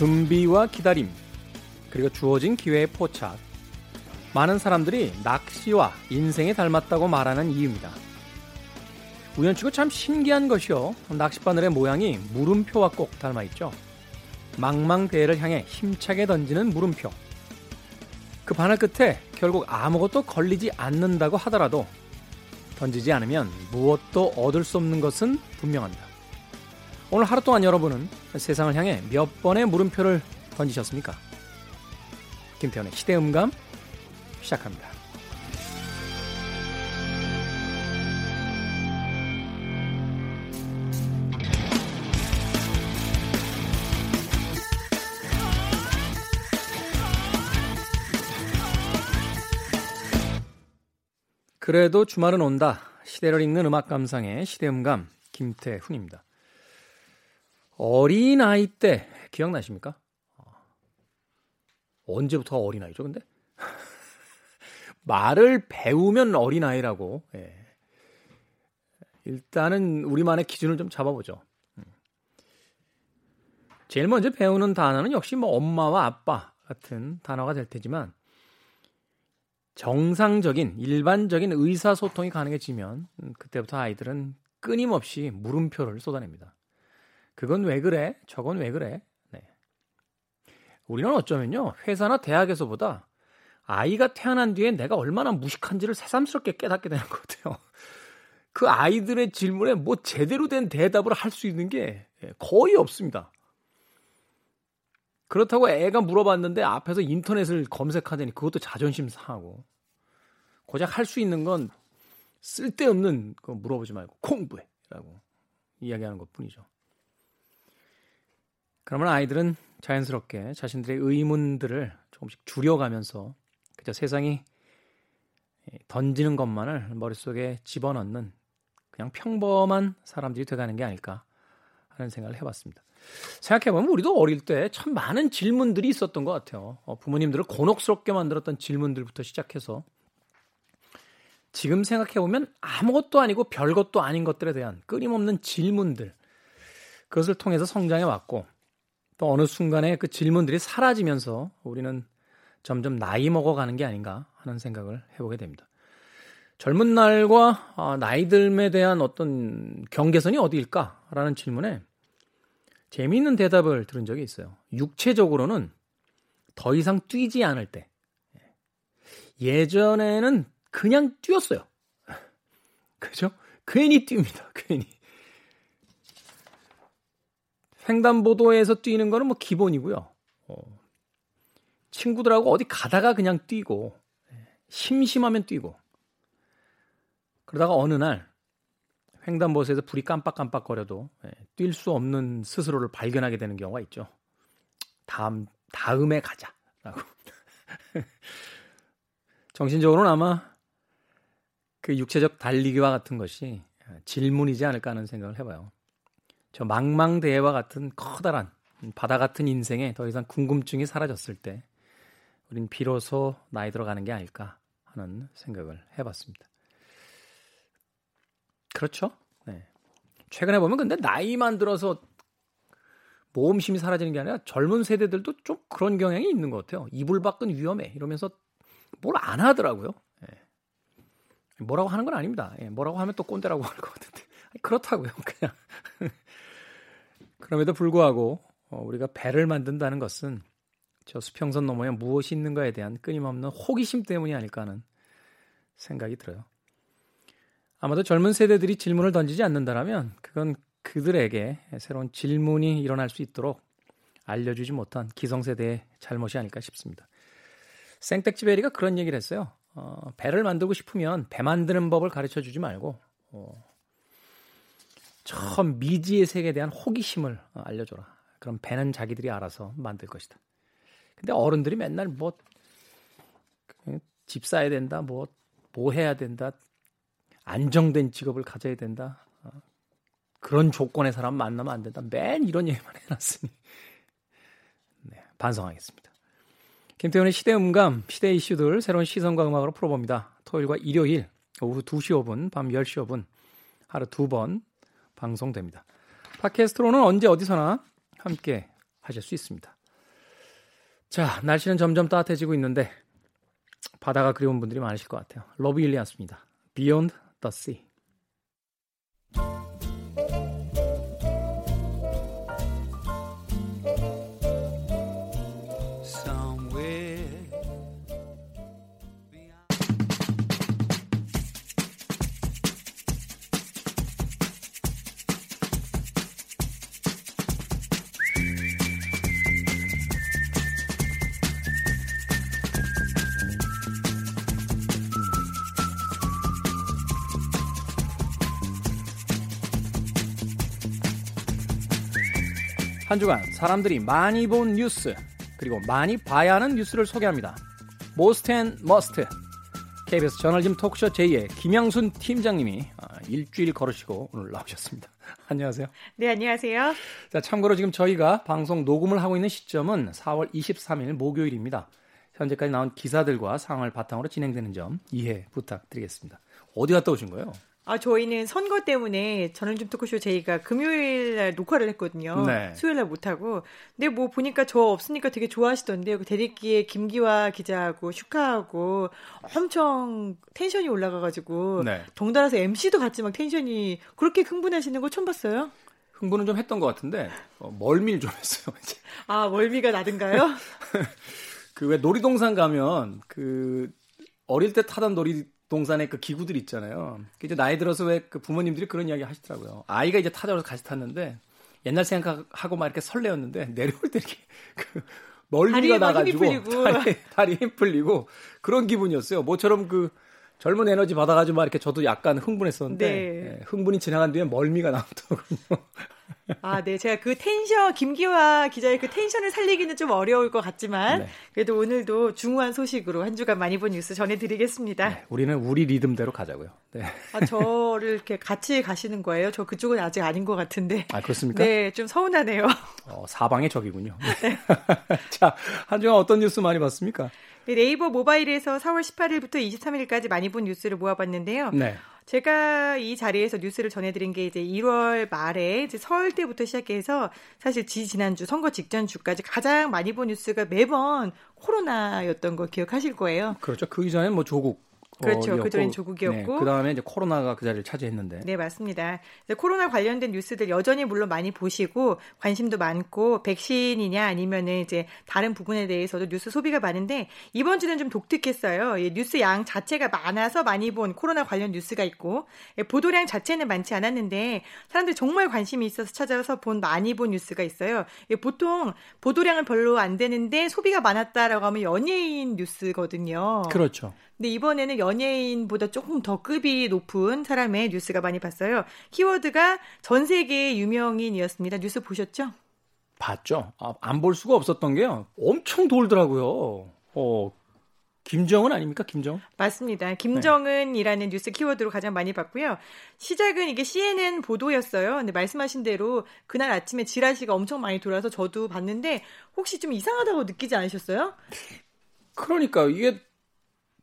준비와 기다림, 그리고 주어진 기회의 포착. 많은 사람들이 낚시와 인생에 닮았다고 말하는 이유입니다. 우연치고 참 신기한 것이요. 낚싯바늘의 모양이 물음표와 꼭 닮아 있죠. 망망대해를 향해 힘차게 던지는 물음표. 그 바늘 끝에 결국 아무것도 걸리지 않는다고 하더라도 던지지 않으면 무엇도 얻을 수 없는 것은 분명합니다. 오늘 하루 동안 여러분은 세상을 향해 몇 번의 물음표를 던지셨습니까? 김태현의 시대음감 시작합니다. 그래도 주말은 온다. 시대를 읽는 음악 감상의 시대음감 김태훈입니다. 어린아이 때 기억나십니까? 언제부터 어린아이죠, 근데? 말을 배우면 어린아이라고. 예. 일단은 우리만의 기준을 좀 잡아보죠. 음. 제일 먼저 배우는 단어는 역시 뭐 엄마와 아빠 같은 단어가 될 테지만 정상적인 일반적인 의사소통이 가능해지면 음, 그때부터 아이들은 끊임없이 물음표를 쏟아냅니다. 그건 왜 그래? 저건 왜 그래? 네. 우리는 어쩌면요 회사나 대학에서보다 아이가 태어난 뒤에 내가 얼마나 무식한지를 새삼스럽게 깨닫게 되는 것 같아요. 그 아이들의 질문에 뭐 제대로 된 대답을 할 수 있는 게 거의 없습니다. 그렇다고 애가 물어봤는데 앞에서 인터넷을 검색하더니 그것도 자존심 상하고 고작 할 수 있는 건 쓸데없는 거 물어보지 말고 공부해라고 이야기하는 것 뿐이죠. 그러면 아이들은 자연스럽게 자신들의 의문들을 조금씩 줄여가면서 그저 세상이 던지는 것만을 머릿속에 집어넣는 그냥 평범한 사람들이 돼가는 게 아닐까 하는 생각을 해봤습니다. 생각해보면 우리도 어릴 때 참 많은 질문들이 있었던 것 같아요. 어, 부모님들을 곤혹스럽게 만들었던 질문들부터 시작해서 지금 생각해보면 아무것도 아니고 별것도 아닌 것들에 대한 끊임없는 질문들 그것을 통해서 성장해 왔고 또 어느 순간에 그 질문들이 사라지면서 우리는 점점 나이 먹어가는 게 아닌가 하는 생각을 해보게 됩니다. 젊은 날과 아, 나이 듦에 대한 어떤 경계선이 어디일까라는 질문에 재미있는 대답을 들은 적이 있어요. 육체적으로는 더 이상 뛰지 않을 때. 예전에는 그냥 뛰었어요. 그죠? 괜히 뜁니다. 괜히. 횡단보도에서 뛰는 거는 뭐 기본이고요. 어, 친구들하고 어디 가다가 그냥 뛰고 심심하면 뛰고 그러다가 어느 날 횡단보도에서 불이 깜빡깜빡거려도 예, 뛸수 없는 스스로를 발견하게 되는 경우가 있죠. 다음 다음에 가자라고. 정신적으로는 아마 그 육체적 달리기와 같은 것이 질문이지 않을까 하는 생각을 해봐요. 저 망망대해와 같은 커다란 바다 같은 인생에 더 이상 궁금증이 사라졌을 때 우린 비로소 나이 들어가는 게 아닐까 하는 생각을 해봤습니다. 그렇죠? 네. 최근에 보면 근데 나이만 들어서 모험심이 사라지는 게 아니라 젊은 세대들도 좀 그런 경향이 있는 것 같아요. 이불 밖은 위험해 이러면서 뭘 안 하더라고요. 네. 뭐라고 하는 건 아닙니다. 예, 뭐라고 하면 또 꼰대라고 할 것 같은데 그렇다고요. 그냥 그럼에도 불구하고 어, 우리가 배를 만든다는 것은 저 수평선 너머에 무엇이 있는가에 대한 끊임없는 호기심 때문이 아닐까 하는 생각이 들어요. 아마도 젊은 세대들이 질문을 던지지 않는다면 그건 그들에게 새로운 질문이 일어날 수 있도록 알려주지 못한 기성세대의 잘못이 아닐까 싶습니다. 생택지 베리가 그런 얘기를 했어요. 어, 배를 만들고 싶으면 배 만드는 법을 가르쳐 주지 말고 어, 처음 미지의 세계에 대한 호기심을 알려줘라. 그럼 배는 자기들이 알아서 만들 것이다. 근데 어른들이 맨날 뭐 집 사야 된다, 뭐, 뭐 해야 된다, 안정된 직업을 가져야 된다, 어, 그런 조건의 사람 만나면 안 된다. 맨 이런 얘기만 해놨으니 네, 반성하겠습니다. 김태훈의 시대 음감, 시대 이슈들 새로운 시선과 음악으로 풀어봅니다. 토요일과 일요일 오후 2시 5분, 밤 10시 5분 하루 두 번 방송됩니다. 팟캐스트로는 언제 어디서나 함께 하실 수 있습니다. 자, 날씨는 점점 따뜻해지고 있는데 바다가 그리운 분들이 많으실 것 같아요. 로비 윌리엄스입니다. Beyond the Sea. 주간 사람들이 많이 본 뉴스 그리고 많이 봐야 하는 뉴스를 소개합니다. Most and Must KBS 저널리즘 토크쇼 J의 김양순 팀장님이 아, 일주일 거르시고 오늘 나오셨습니다. 안녕하세요. 네, 안녕하세요. 자, 참고로 지금 저희가 방송 녹음을 하고 있는 시점은 4월 23일 목요일입니다. 현재까지 나온 기사들과 상황을 바탕으로 진행되는 점 이해 부탁드리겠습니다. 어디 갔다 오신 거예요? 아, 저희는 선거 때문에 저는 좀 토크쇼 저희가 금요일 날 녹화를 했거든요. 네. 수요일 날 못하고. 근데 뭐 보니까 저 없으니까 되게 좋아하시던데요. 그 대리기에 김기화 기자하고 슈카하고 엄청 텐션이 올라가가지고. 네. 덩달아서 MC도 같이 막 텐션이 그렇게 흥분하시는 거 처음 봤어요? 흥분은 좀 했던 것 같은데, 어, 멀미를 좀 했어요. 이제. 아, 멀미가 나든가요? 그 왜 놀이동산 가면 그 어릴 때 타던 놀이 동산에 그 기구들 있잖아요. 이제 나이 들어서 왜 그 부모님들이 그런 이야기 하시더라고요. 아이가 이제 타자로 같이 탔는데 옛날 생각하고 막 이렇게 설레었는데 내려올 때 이렇게 그 멀미가 나가지고 다리, 다리 힘 풀리고 그런 기분이었어요. 모처럼 그 젊은 에너지 받아가지고 막 이렇게 저도 약간 흥분했었는데 네. 예, 흥분이 지나간 뒤에 멀미가 나오더군요. 아, 네. 제가 그 텐션, 김기화 기자의 그 텐션을 살리기는 좀 어려울 것 같지만, 네. 그래도 오늘도 중후한 소식으로 한 주간 많이 본 뉴스 전해드리겠습니다. 네, 우리는 우리 리듬대로 가자고요. 네. 아, 저를 이렇게 같이 가시는 거예요? 저 그쪽은 아직 아닌 것 같은데. 아, 그렇습니까? 네, 좀 서운하네요. 어, 사방의 적이군요. 네. 자, 한 주간 어떤 뉴스 많이 봤습니까? 네, 네이버 모바일에서 4월 18일부터 23일까지 많이 본 뉴스를 모아봤는데요. 네. 제가 이 자리에서 뉴스를 전해드린 게 이제 1월 말에 이제 설 때부터 시작해서 사실 지 지난주 선거 직전 주까지 가장 많이 본 뉴스가 매번 코로나였던 거 기억하실 거예요. 그렇죠. 그 이전에 뭐 조국 그렇죠. 그전엔 조국이었고. 네, 그 다음에 이제 코로나가 그 자리를 차지했는데. 네, 맞습니다. 코로나 관련된 뉴스들 여전히 물론 많이 보시고 관심도 많고 백신이냐 아니면은 이제 다른 부분에 대해서도 뉴스 소비가 많은데 이번 주는 좀 독특했어요. 예, 뉴스 양 자체가 많아서 많이 본 코로나 관련 뉴스가 있고 예, 보도량 자체는 많지 않았는데 사람들이 정말 관심이 있어서 찾아서 본 많이 본 뉴스가 있어요. 예, 보통 보도량은 별로 안 되는데 소비가 많았다라고 하면 연예인 뉴스거든요. 그렇죠. 근데 이번에는 연예인보다 조금 더 급이 높은 사람의 뉴스가 많이 봤어요. 키워드가 전 세계 유명인이었습니다. 뉴스 보셨죠? 봤죠. 아, 안볼 수가 없었던 게요. 엄청 돌더라고요. 어, 김정은 아닙니까? 김정? 맞습니다. 김정은이라는 네. 뉴스 키워드로 가장 많이 봤고요. 시작은 이게 CNN 보도였어요. 근데 말씀하신 대로 그날 아침에 지라시가 엄청 많이 돌아서 저도 봤는데 혹시 좀 이상하다고 느끼지 않으셨어요? 그러니까 이게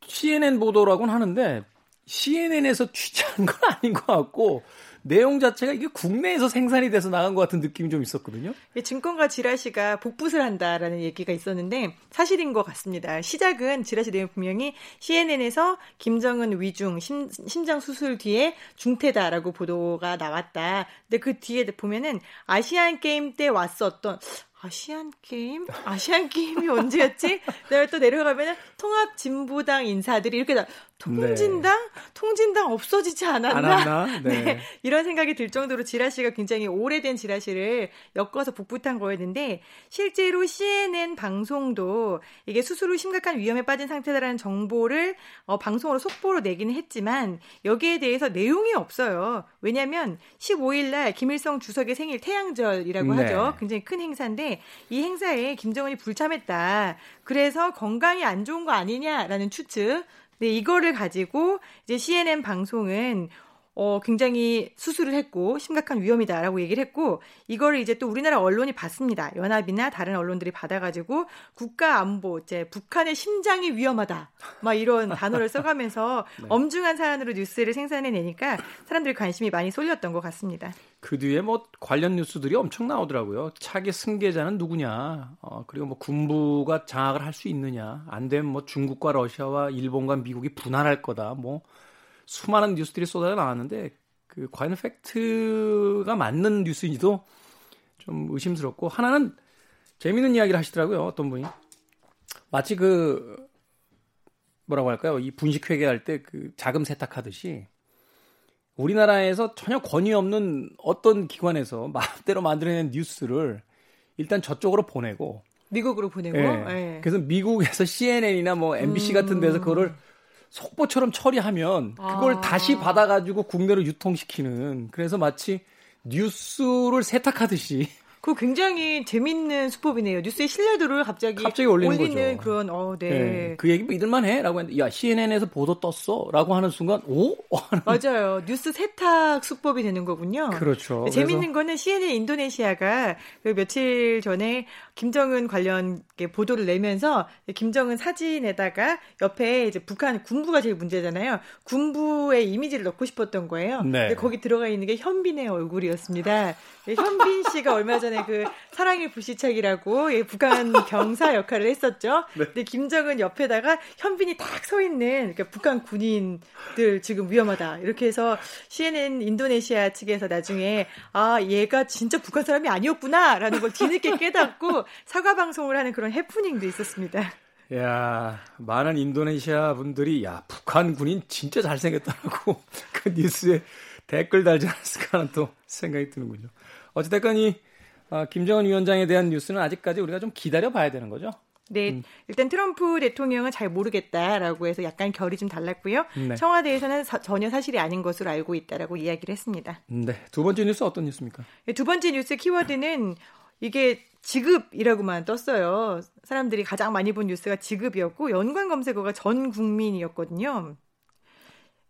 CNN 보도라고는 하는데 CNN에서 취재한 건 아닌 것 같고 내용 자체가 이게 국내에서 생산이 돼서 나간 것 같은 느낌이 좀 있었거든요. 증권가 지라시가 복붙을 한다라는 얘기가 있었는데 사실인 것 같습니다. 시작은 지라시 내용 분명히 CNN에서 김정은 위중 심, 심장 수술 뒤에 중태다라고 보도가 나왔다. 근데 그 뒤에 보면은 아시안 게임 때 왔었던 아시안 게임? 아시안 게임이 언제였지? 내가 또 내려가면은 통합 진보당 인사들이 이렇게 다 통진당? 네. 통진당 없어지지 않았나? 네. 네. 이런 생각이 들 정도로 지라시가 굉장히 오래된 지라시를 엮어서 북붙한 거였는데 실제로 CNN 방송도 이게 수술 후 심각한 위험에 빠진 상태다라는 정보를 어, 방송으로 속보로 내기는 했지만 여기에 대해서 내용이 없어요. 왜냐하면 15일 날 김일성 주석의 생일 태양절이라고 네. 하죠. 굉장히 큰 행사인데 이 행사에 김정은이 불참했다. 그래서 건강이 안 좋은 거 아니냐라는 추측 네, 이거를 가지고 이제 CNN 방송은 어, 굉장히 수술을 했고 심각한 위험이다라고 얘기를 했고 이거를 이제 또 우리나라 언론이 봤습니다. 연합이나 다른 언론들이 받아가지고 국가 안보 이제 북한의 심장이 위험하다 막 이런 단어를 써가면서 네. 엄중한 사안으로 뉴스를 생산해내니까 사람들이 관심이 많이 쏠렸던 것 같습니다. 그 뒤에 뭐 관련 뉴스들이 엄청 나오더라고요. 차기 승계자는 누구냐, 어, 그리고 뭐 군부가 장악을 할 수 있느냐, 안 되면 뭐 중국과 러시아와 일본과 미국이 분할할 거다, 뭐 수많은 뉴스들이 쏟아져 나왔는데 그 과연 팩트가 맞는 뉴스인지도 좀 의심스럽고 하나는 재미있는 이야기를 하시더라고요. 어떤 분이 마치 그 뭐라고 할까요? 이 분식 회계할 때 그 자금 세탁하듯이 우리나라에서 전혀 권위 없는 어떤 기관에서 마음대로 만들어낸 뉴스를 일단 저쪽으로 보내고 미국으로 보내고 네. 네. 그래서 미국에서 CNN이나 뭐 MBC 음. 같은 데서 그거를 속보처럼 처리하면 그걸 아. 다시 받아가지고 국내로 유통시키는 그래서 마치 뉴스를 세탁하듯이 그 굉장히 재밌는 수법이네요. 뉴스의 신뢰도를 갑자기, 갑자기 올리는, 올리는 그런 어, 네. 네. 그 얘기 믿을만 해라고 했는데 야 CNN에서 보도 떴어라고 하는 순간 오 맞아요. 뉴스 세탁 수법이 되는 거군요. 그렇죠. 재밌는 거는 CNN 인도네시아가 그 며칠 전에 김정은 관련 보도를 내면서 김정은 사진에다가 옆에 이제 북한 군부가 제일 문제잖아요. 군부의 이미지를 넣고 싶었던 거예요. 네. 거기 들어가 있는 게 현빈의 얼굴이었습니다. 현빈 씨가 얼마 전에 그 사랑의 불시착이라고 북한 경사 역할을 했었죠. 네. 근데 김정은 옆에다가 현빈이 딱 서 있는 그러니까 북한 군인들 지금 위험하다 이렇게 해서 CNN 인도네시아 측에서 나중에 아 얘가 진짜 북한 사람이 아니었구나라는 걸 뒤늦게 깨닫고 사과 방송을 하는 그런 해프닝도 있었습니다. 야, 많은 인도네시아 분들이 야, 북한 군인 진짜 잘생겼다라고 그 뉴스에 댓글 달지 않았을까 하는 또 생각이 드는군요. 어찌됐건 이 어, 김정은 위원장에 대한 뉴스는 아직까지 우리가 좀 기다려 봐야 되는 거죠. 네, 음. 일단 트럼프 대통령은 잘 모르겠다라고 해서 약간 결이 좀 달랐고요. 네. 청와대에서는 사, 전혀 사실이 아닌 것으로 알고 있다라고 이야기를 했습니다. 네, 두 번째 뉴스 어떤 뉴스입니까? 네, 두 번째 뉴스 키워드는 이게 지급이라고만 떴어요. 사람들이 가장 많이 본 뉴스가 지급이었고 연관 검색어가 전 국민이었거든요.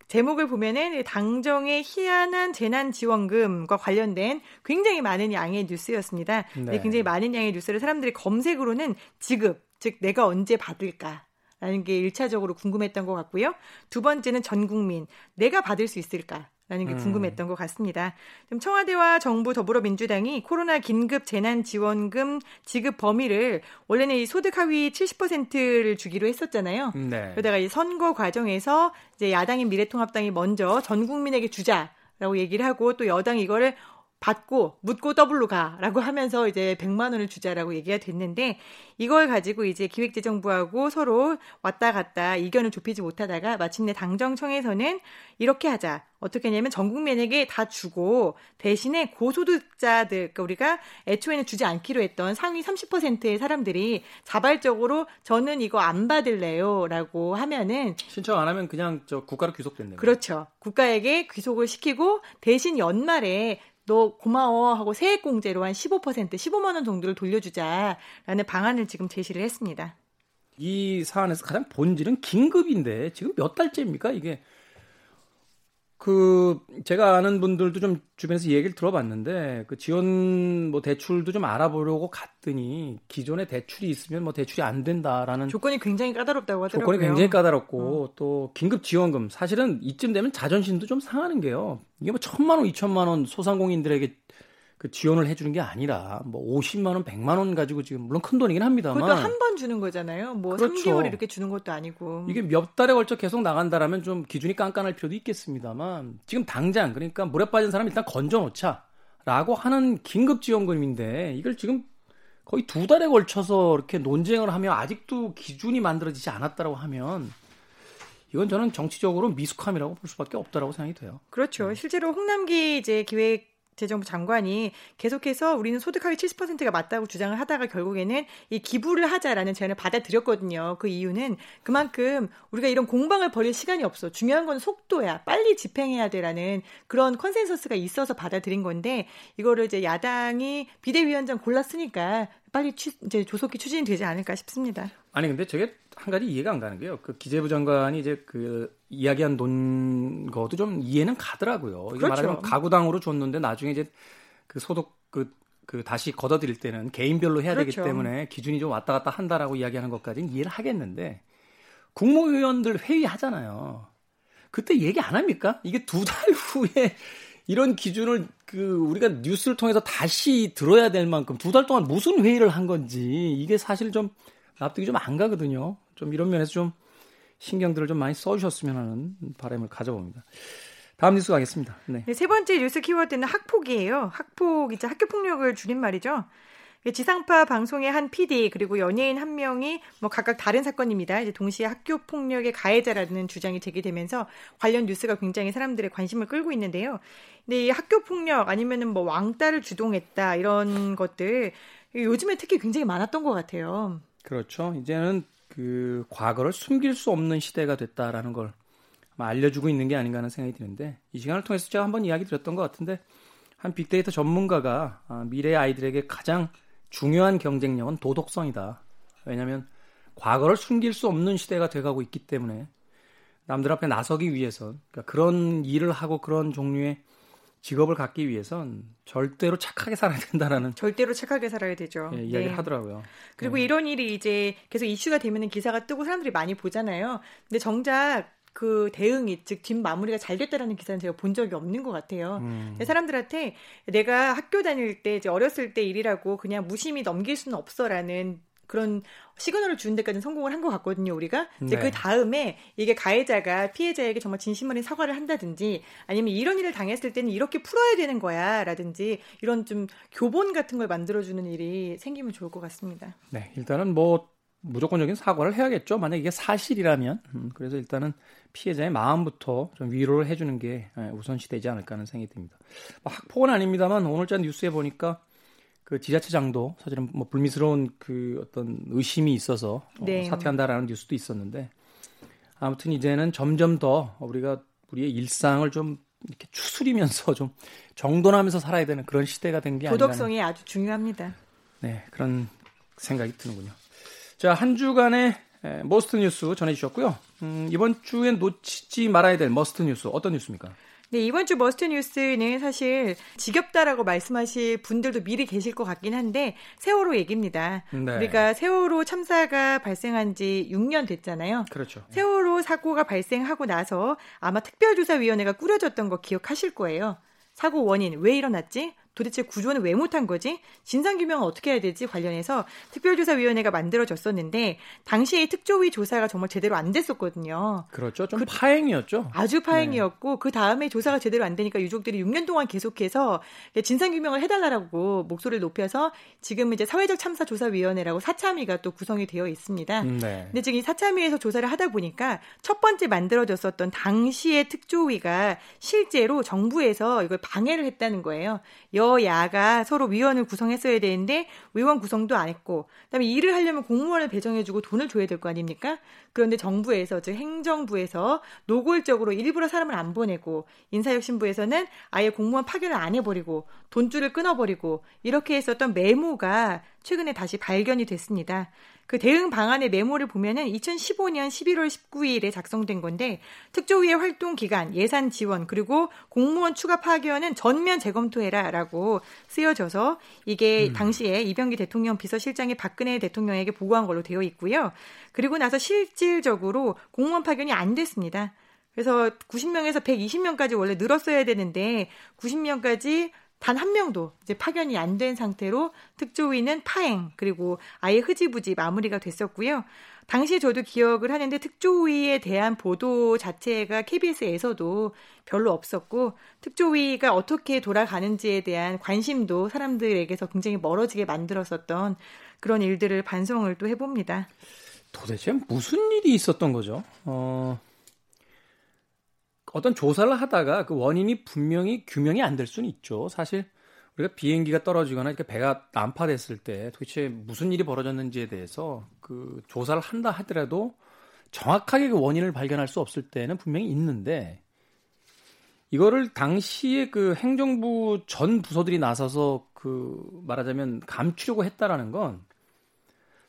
제목을 보면은 당정의 희한한 재난지원금과 관련된 굉장히 많은 양의 뉴스였습니다. 네. 굉장히 많은 양의 뉴스를 사람들이 검색으로는 지급, 즉 내가 언제 받을까 라는 게 1차적으로 궁금했던 것 같고요. 두 번째는 전 국민, 내가 받을 수 있을까? 라는 게 음. 궁금했던 음. 것 같습니다. 좀 청와대와 정부 더불어민주당이 코로나 긴급 재난지원금 지급 범위를 원래는 이 소득 하위 70%를 주기로 했었잖아요. 네. 그러다가 이 선거 과정에서 이제 야당인 미래통합당이 먼저 전 국민에게 주자 라고 얘기를 하고 또 여당이 이거를 받고 묻고 더블로 가라고 하면서 이제 100만 원을 주자라고 얘기가 됐는데 이걸 가지고 이제 기획재정부하고 서로 왔다 갔다 이견을 좁히지 못하다가 마침내 당정청에서는 이렇게 하자. 어떻게 했냐면 전 국민에게 다 주고 대신에 고소득자들 그러니까 우리가 애초에는 주지 않기로 했던 상위 30%의 사람들이 자발적으로 저는 이거 안 받을래요라고 하면은 신청 안 하면 그냥 저 국가로 귀속된다. 그렇죠. 국가에게 귀속을 시키고 대신 연말에 너 고마워 하고 세액 공제로 한 15% 15만 원 정도를 돌려주자라는 방안을 지금 제시를 했습니다. 이 사안에서 가장 본질은 긴급인데 지금 몇 달째입니까 이게 그 제가 아는 분들도 좀 주변에서 얘기를 들어봤는데 그 지원 뭐 대출도 좀 알아보려고 갔더니 기존에 대출이 있으면 뭐 대출이 안 된다라는 조건이 굉장히 까다롭다고 하더라고요. 조건이 굉장히 까다롭고 어. 또 긴급 지원금 사실은 이쯤 되면 자존심도 좀 상하는 게요. 이게 뭐 천만 원, 이천만 원 소상공인들에게 그 지원을 해주는 게 아니라 뭐 50만 원, 100만 원 가지고 지금 물론 큰 돈이긴 합니다만 그것도 한 번 주는 거잖아요. 뭐 그렇죠. 3개월 이렇게 주는 것도 아니고 이게 몇 달에 걸쳐 계속 나간다라면 좀 기준이 깐깐할 필요도 있겠습니다만 지금 당장 그러니까 물에 빠진 사람 일단 건져 놓자라고 하는 긴급 지원금인데 이걸 지금 거의 두 달에 걸쳐서 이렇게 논쟁을 하며 아직도 기준이 만들어지지 않았다라고 하면 이건 저는 정치적으로 미숙함이라고 볼 수밖에 없다라고 생각이 돼요. 그렇죠. 실제로 홍남기 이제 기획 재정부 장관이 계속해서 우리는 소득하위 70%가 맞다고 주장을 하다가 결국에는 이 기부를 하자라는 제안을 받아들였거든요. 그 이유는 그만큼 우리가 이런 공방을 벌일 시간이 없어. 중요한 건 속도야. 빨리 집행해야 돼라는 그런 컨센서스가 있어서 받아들인 건데 이거를 이제 야당이 비대위원장 골랐으니까 빨리 취, 이제 조속히 추진이 되지 않을까 싶습니다. 아니 근데 저게 한 가지 이해가 안 가는 게요. 그 기재부 장관이 이제 그 이야기한 논거도 좀 이해는 가더라고요. 그렇죠. 말하자면 가구당으로 줬는데 나중에 이제 그 소득 그, 그 다시 걷어들일 때는 개인별로 해야 그렇죠. 되기 때문에 기준이 좀 왔다 갔다 한다라고 이야기하는 것까지는 이해를 하겠는데 국무위원들 회의 하잖아요. 그때 얘기 안 합니까? 이게 두 달 후에 이런 기준을 그 우리가 뉴스를 통해서 다시 들어야 될 만큼 두 달 동안 무슨 회의를 한 건지 이게 사실 좀 납득이 좀 안 가거든요. 좀 이런 면에서 좀 신경들을 좀 많이 써주셨으면 하는 바람을 가져봅니다. 다음 뉴스 가겠습니다. 네. 네, 세 번째 뉴스 키워드는 학폭이에요. 학폭, 이제 학교 폭력을 줄인 말이죠. 지상파 방송의 한 PD 그리고 연예인 한 명이 뭐 각각 다른 사건입니다. 이제 동시에 학교 폭력의 가해자라는 주장이 제기되면서 관련 뉴스가 굉장히 사람들의 관심을 끌고 있는데요. 근데 이 학교 폭력 아니면은 뭐 왕따를 주동했다 이런 것들 요즘에 특히 굉장히 많았던 것 같아요. 그렇죠. 이제는 그 과거를 숨길 수 없는 시대가 됐다라는 걸 알려주고 있는 게 아닌가 하는 생각이 드는데 이 시간을 통해서 제가 한번 이야기 드렸던 것 같은데 한 빅데이터 전문가가 아, 미래 아이들에게 가장 중요한 경쟁력은 도덕성이다. 왜냐하면 과거를 숨길 수 없는 시대가 돼가고 있기 때문에 남들 앞에 나서기 위해선 그러니까 그런 일을 하고 그런 종류의 직업을 갖기 위해선 절대로 착하게 살아야 된다라는 절대로 착하게 살아야 되죠. 예, 이야기를 네. 하더라고요. 그리고 네. 이런 일이 이제 계속 이슈가 되면은 기사가 뜨고 사람들이 많이 보잖아요. 근데 정작 그 대응이 즉 뒷 마무리가 잘 됐다라는 기사는 제가 본 적이 없는 것 같아요. 음. 사람들한테 내가 학교 다닐 때 이제 어렸을 때 일이라고 그냥 무심히 넘길 수는 없어라는 그런 시그널을 주는 데까지 성공을 한 것 같거든요, 우리가. 이제 네. 그 다음에 이게 가해자가 피해자에게 정말 진심 어린 사과를 한다든지 아니면 이런 일을 당했을 때는 이렇게 풀어야 되는 거야, 라든지 이런 좀 교본 같은 걸 만들어주는 일이 생기면 좋을 것 같습니다. 네, 일단은 뭐 무조건적인 사과를 해야겠죠. 만약 이게 사실이라면. 음, 그래서 일단은 피해자의 마음부터 좀 위로를 해주는 게 예, 우선시되지 않을까 하는 생각이 듭니다. 뭐 학폭은 아닙니다만 오늘자 뉴스에 보니까 그 지자체장도 사실은 뭐 불미스러운 그 어떤 의심이 있어서 어, 네. 어, 사퇴한다라는 뉴스도 있었는데 아무튼 이제는 점점 더 우리가 우리의 일상을 좀 이렇게 추스리면서 좀 정돈하면서 살아야 되는 그런 시대가 된 게 아니라 도덕성이 아주 중요합니다. 네 그런 생각이 드는군요. 자 한 주간의 Must 뉴스 전해주셨고요. 음, 이번 주엔 놓치지 말아야 될 Must 뉴스 어떤 뉴스입니까? 네, 이번 주 Must 뉴스는 사실 지겹다라고 말씀하실 분들도 미리 계실 것 같긴 한데 세월호 얘기입니다. 네. 우리가 세월호 참사가 발생한 지 6년 됐잖아요. 그렇죠. 세월호 사고가 발생하고 나서 아마 특별조사위원회가 꾸려졌던 거 기억하실 거예요. 사고 원인 왜 일어났지? 도대체 구조는 왜 못한 거지? 진상규명은 어떻게 해야 되지? 관련해서 특별조사위원회가 만들어졌었는데 당시에 특조위 조사가 정말 제대로 안 됐었거든요. 그렇죠. 좀 그, 파행이었죠. 아주 파행이었고 네. 그 다음에 조사가 제대로 안 되니까 유족들이 6년 동안 계속해서 진상규명을 해달라고 목소리를 높여서 지금 이제 사회적 참사 조사위원회라고 사참위가 또 구성이 되어 있습니다. 음, 네. 근데 지금 이 사참위에서 조사를 하다 보니까 첫 번째 만들어졌었던 당시의 특조위가 실제로 정부에서 이걸 방해를 했다는 거예요. 여 여야가 서로 위원을 구성했어야 되는데 위원 구성도 안 했고 그다음에 일을 하려면 공무원을 배정해주고 돈을 줘야 될 거 아닙니까? 그런데 정부에서 즉 행정부에서 노골적으로 일부러 사람을 안 보내고 인사혁신부에서는 아예 공무원 파견을 안 해버리고 돈줄을 끊어버리고 이렇게 했었던 메모가 최근에 다시 발견이 됐습니다. 그 대응 방안의 메모를 보면은 2015년 11월 19일에 작성된 건데 특조위의 활동 기간, 예산 지원 그리고 공무원 추가 파견은 전면 재검토해라라고 쓰여져서 이게 음. 당시에 이병기 대통령 비서실장이 박근혜 대통령에게 보고한 걸로 되어 있고요. 그리고 나서 실질적으로 공무원 파견이 안 됐습니다. 그래서 90명에서 120명까지 원래 늘었어야 되는데 90명까지 단 한 명도 이제 파견이 안 된 상태로 특조위는 파행 그리고 아예 흐지부지 마무리가 됐었고요. 당시에 저도 기억을 하는데 특조위에 대한 보도 자체가 KBS에서도 별로 없었고 특조위가 어떻게 돌아가는지에 대한 관심도 사람들에게서 굉장히 멀어지게 만들었었던 그런 일들을 반성을 또 해봅니다. 도대체 무슨 일이 있었던 거죠? 어, 어떤 조사를 하다가 그 원인이 분명히 규명이 안 될 수는 있죠. 사실 우리가 비행기가 떨어지거나 이렇게 배가 난파됐을 때 도대체 무슨 일이 벌어졌는지에 대해서 그 조사를 한다 하더라도 정확하게 그 원인을 발견할 수 없을 때는 분명히 있는데 이거를 당시에 그 행정부 전 부서들이 나서서 그 말하자면 감추려고 했다라는 건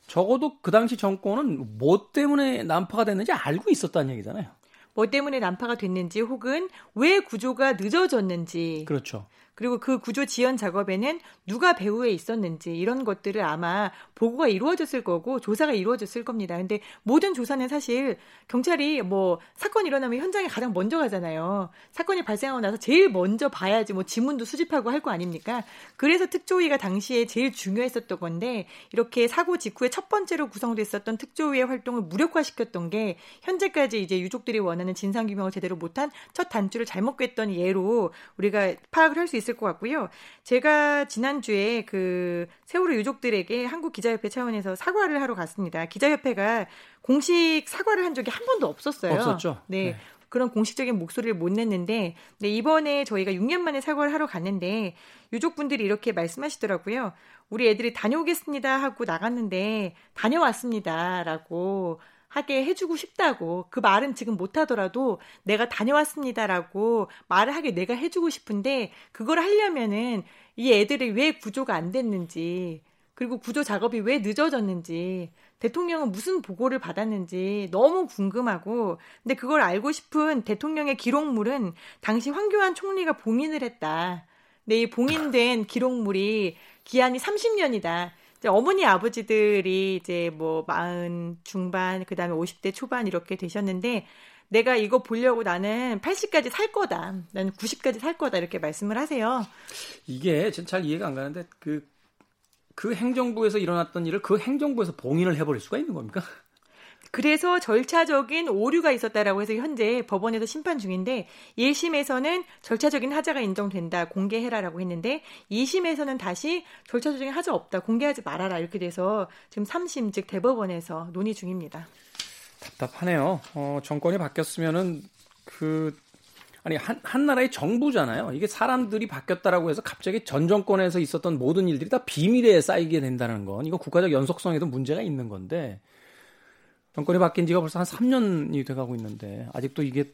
적어도 그 당시 정권은 뭐 때문에 난파가 됐는지 알고 있었다는 얘기잖아요. 뭐 때문에 난파가 됐는지 혹은 왜 구조가 늦어졌는지. 그렇죠. 그리고 그 구조 지연 작업에는 누가 배후에 있었는지 이런 것들을 아마 보고가 이루어졌을 거고 조사가 이루어졌을 겁니다. 근데 모든 조사는 사실 경찰이 뭐 사건 일어나면 현장에 가장 먼저 가잖아요. 사건이 발생하고 나서 제일 먼저 봐야지 뭐 지문도 수집하고 할 거 아닙니까? 그래서 특조위가 당시에 제일 중요했었던 건데 이렇게 사고 직후에 첫 번째로 구성됐었던 특조위의 활동을 무력화시켰던 게 현재까지 이제 유족들이 원하는 진상 규명을 제대로 못한 첫 단추를 잘못 꿰던 예로 우리가 파악을 할 수 있을 있을 것 같고요. 제가 지난주에 그 세월호 유족들에게 한국 기자협회 차원에서 사과를 하러 갔습니다. 기자협회가 공식 사과를 한 적이 한 번도 없었어요. 없었죠. 네. 네. 그런 공식적인 목소리를 못 냈는데 네, 이번에 저희가 6년 만에 사과를 하러 갔는데 유족분들이 이렇게 말씀하시더라고요. 우리 애들이 다녀오겠습니다 하고 나갔는데 다녀왔습니다라고 하게 해주고 싶다고 그 말은 지금 못하더라도 내가 다녀왔습니다라고 말을 하게 내가 해주고 싶은데 그걸 하려면은 이 애들이 왜 구조가 안 됐는지 그리고 구조 작업이 왜 늦어졌는지 대통령은 무슨 보고를 받았는지 너무 궁금하고 근데 그걸 알고 싶은 대통령의 기록물은 당시 황교안 총리가 봉인을 했다. 근데 이 봉인된 기록물이 기한이 30년이다. 어머니 아버지들이 이제 뭐 마흔 중반 그다음에 50대 초반 이렇게 되셨는데 내가 이거 보려고 나는 80까지 살 거다. 나는 90까지 살 거다. 이렇게 말씀을 하세요. 이게 잘 이해가 안 가는데 그, 그 행정부에서 일어났던 일을 그 행정부에서 봉인을 해버릴 수가 있는 겁니까? 그래서 절차적인 오류가 있었다라고 해서 현재 법원에서 심판 중인데 1심에서는 절차적인 하자가 인정된다 공개해라라고 했는데 2심에서는 다시 절차적인 하자 없다 공개하지 말아라 이렇게 돼서 지금 3심 즉 대법원에서 논의 중입니다. 답답하네요. 어, 정권이 바뀌었으면은 그 아니 한, 한 나라의 정부잖아요. 이게 사람들이 바뀌었다라고 해서 갑자기 전 정권에서 있었던 모든 일들이 다 비밀에 쌓이게 된다는 건 이거 국가적 연속성에도 문제가 있는 건데 정권이 바뀐 지가 벌써 한 3년이 돼가고 있는데 아직도 이게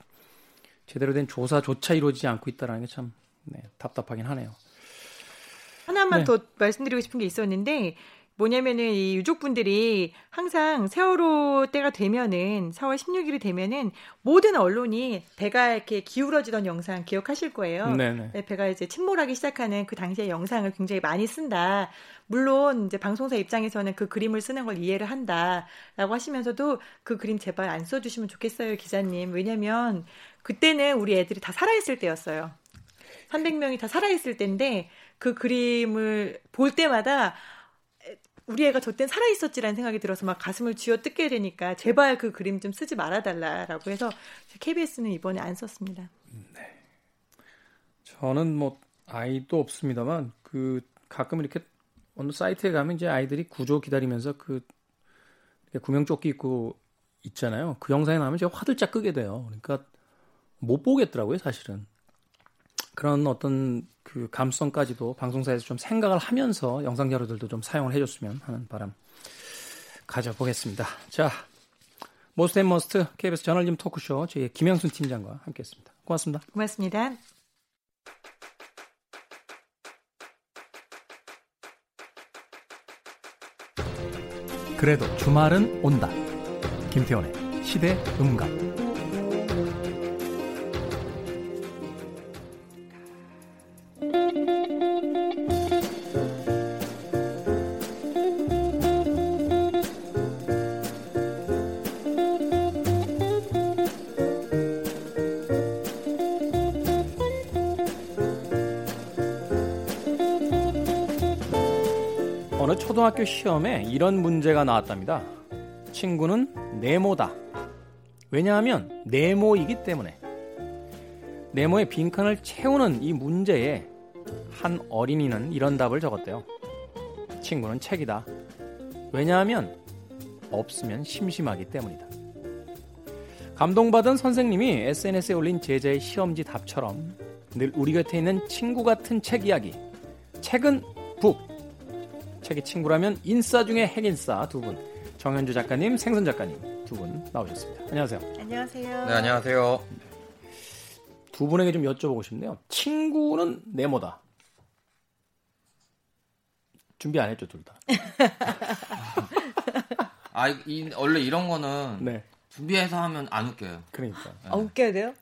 제대로 된 조사조차 이루어지지 않고 있다는 게참 네, 답답하긴 하네요. 하나만 네. 더 말씀드리고 싶은 게 있었는데 뭐냐면은 이 유족분들이 항상 세월호 때가 되면은 4월 16일이 되면은 모든 언론이 배가 이렇게 기울어지던 영상 기억하실 거예요. 네네. 네, 배가 이제 침몰하기 시작하는 그 당시의 영상을 굉장히 많이 쓴다. 물론 이제 방송사 입장에서는 그 그림을 쓰는 걸 이해를 한다라고 하시면서도 그 그림 제발 안 써주시면 좋겠어요, 기자님. 왜냐면 그때는 우리 애들이 다 살아있을 때였어요. 300명이 다 살아있을 때인데 그 그림을 볼 때마다 우리 애가 저땐 살아있었지라는 생각이 들어서 막 가슴을 쥐어 뜯게 되니까 제발 그 그림 좀 쓰지 말아달라라고 해서 KBS는 이번에 안 썼습니다. 네. 저는 뭐 아이도 없습니다만 그 가끔 이렇게 어느 사이트에 가면 이제 아이들이 구조 기다리면서 그 구명조끼 입고 있잖아요. 그 영상에 나오면 제가 화들짝 끄게 돼요. 그러니까 못 보겠더라고요, 사실은. 그런 어떤 그 감성까지도 방송사에서 좀 생각을 하면서 영상 자료들도 좀 사용을 해줬으면 하는 바람 가져보겠습니다. 자, Most and Must KBS 저널리즘 토크쇼 J의 김양순 팀장과 함께했습니다. 고맙습니다. 고맙습니다. 그래도 주말은 온다. 김태훈의 시대 음감. 학교 시험에 이런 문제가 나왔답니다. 친구는 네모다. 왜냐하면 네모이기 때문에. 네모의 빈칸을 채우는 이 문제에 한 어린이는 이런 답을 적었대요. 친구는 책이다. 왜냐하면 없으면 심심하기 때문이다. 감동받은 선생님이 SNS에 올린 제자의 시험지 답처럼 늘 우리 곁에 있는 친구 같은 책 이야기. 책은 북, 책의 친구라면 인싸 중에 핵인싸 두 분. 정현주 작가님, 생선 작가님 두 분 나오셨습니다. 안녕하세요. 안녕하세요. 네, 안녕하세요. 두 분에게 좀 여쭤보고 싶네요. 친구는 네모다. 준비 안 했죠, 둘 다. 아, 이, 원래 이런 거는 네. 준비해서 하면 안 웃겨요. 그러니까. 아, 웃겨야 돼요?